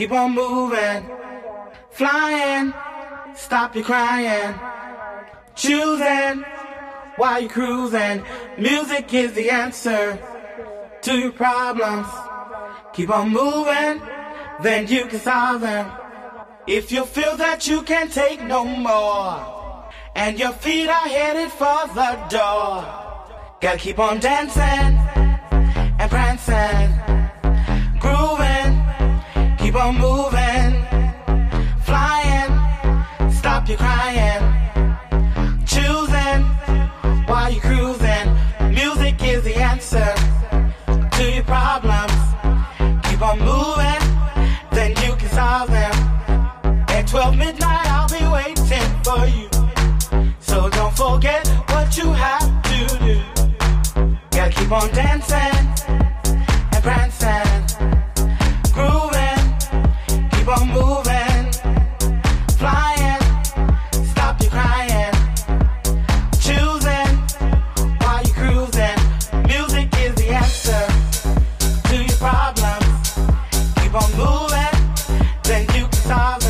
Keep on moving, flying, stop your crying, choosing while you're cruising. Music is the answer to your problems. Keep on moving, then you can solve them. If you feel that you can take no more, and your feet are headed for the door, gotta keep on dancing and prancing keep on moving, flying, stop your crying, choosing while you're cruising. Music is the answer to your problems. Keep on moving, then you can solve them. At 12 midnight, I'll be waiting for you. So don't forget what you have to do. Gotta keep on dancing. silent.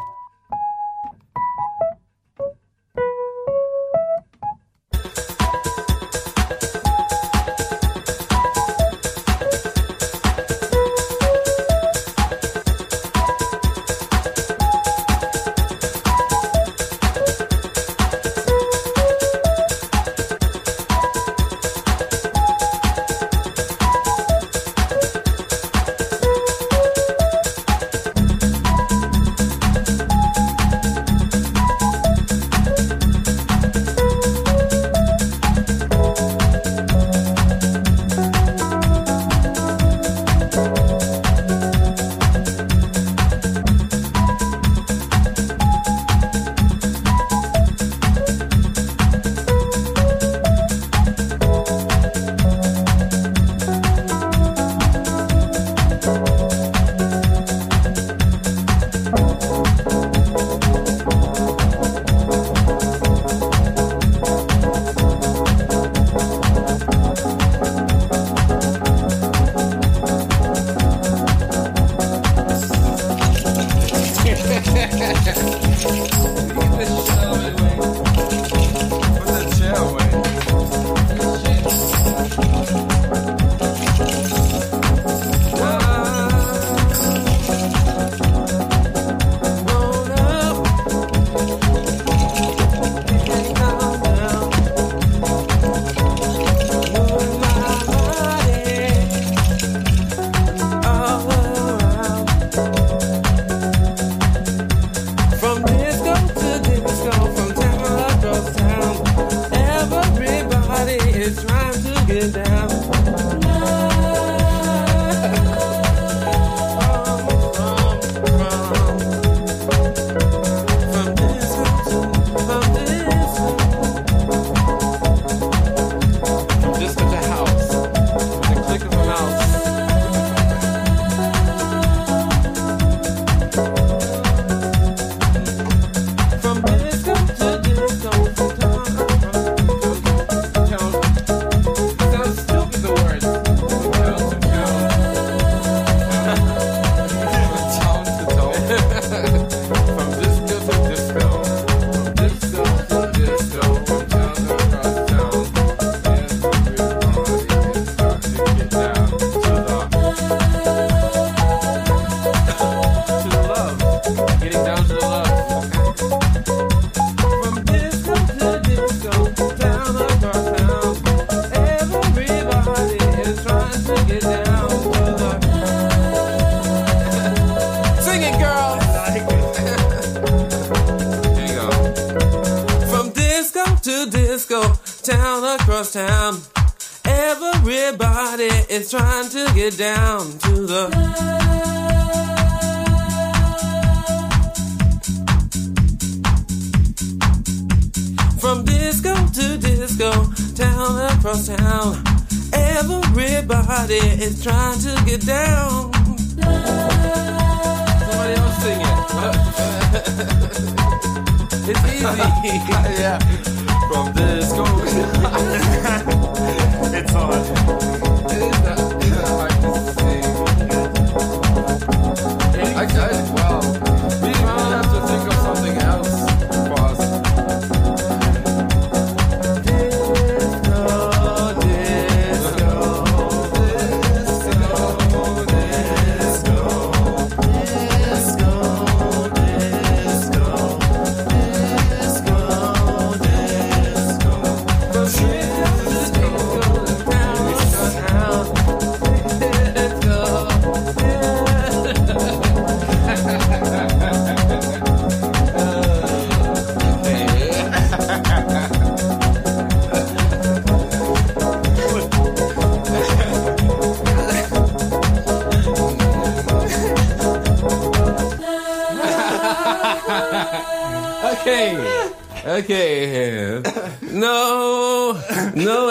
I can't. No, no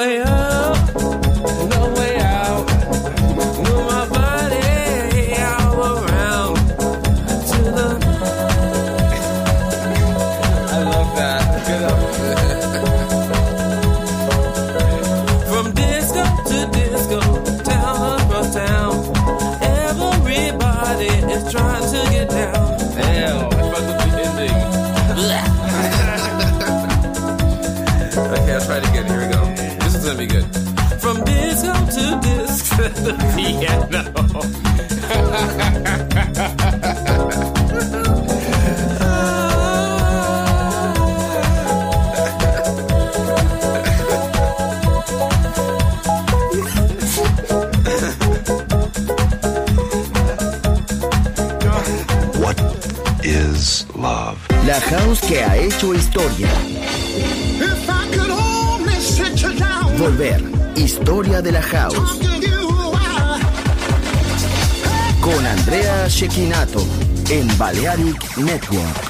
Chequinato en Balearic Network.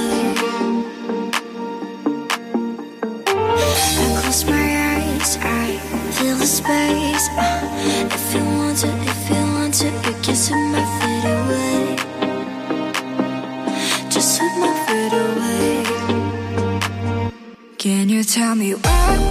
tell me why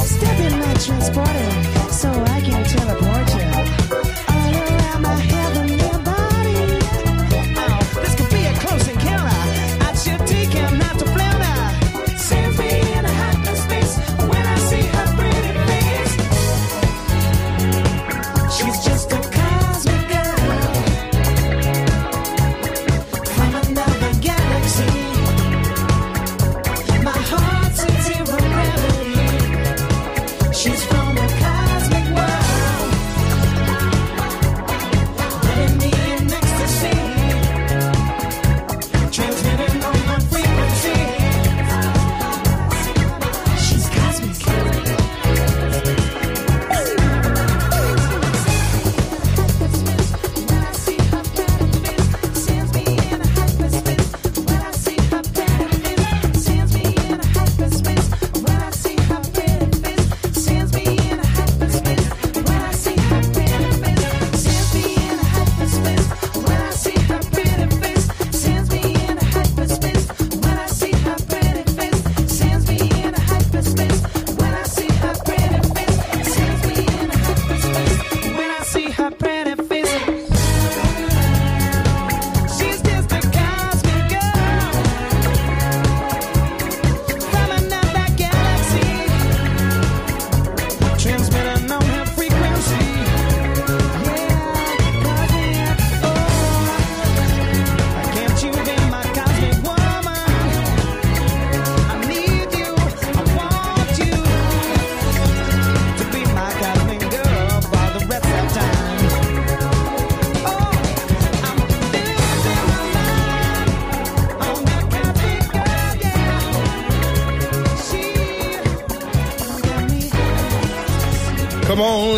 Step in my transporter so I can teleport.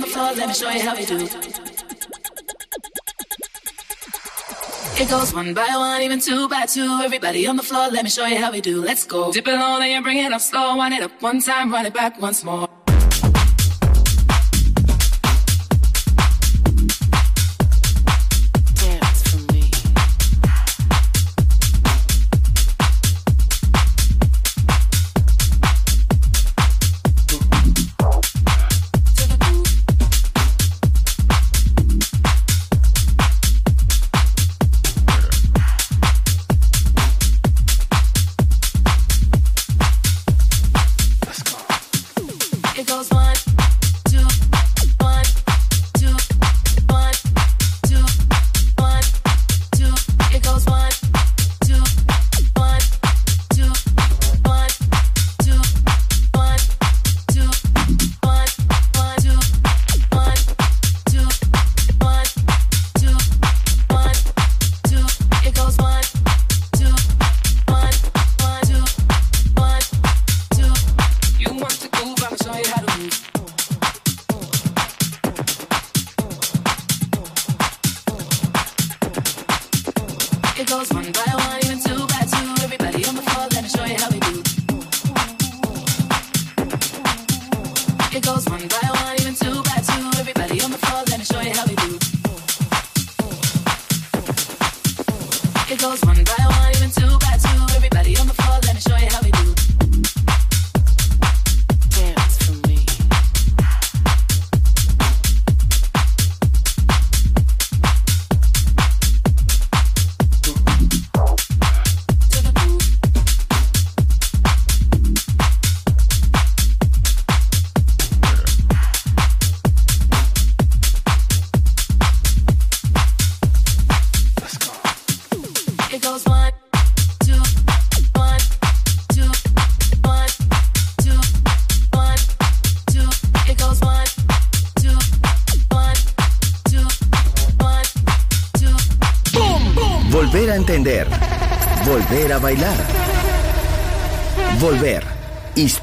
the floor, let me show you how we do. It goes one by one, even two by two. Everybody on the floor, let me show you how we do. Let's go. Dip it low, then you bring it up slow. Wind it up one time, run it back once more.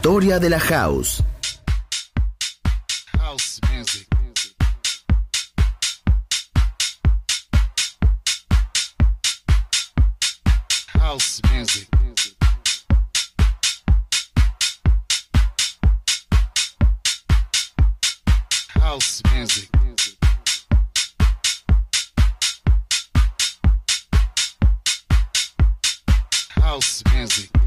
historia de la house. House music. House music. House music. House music.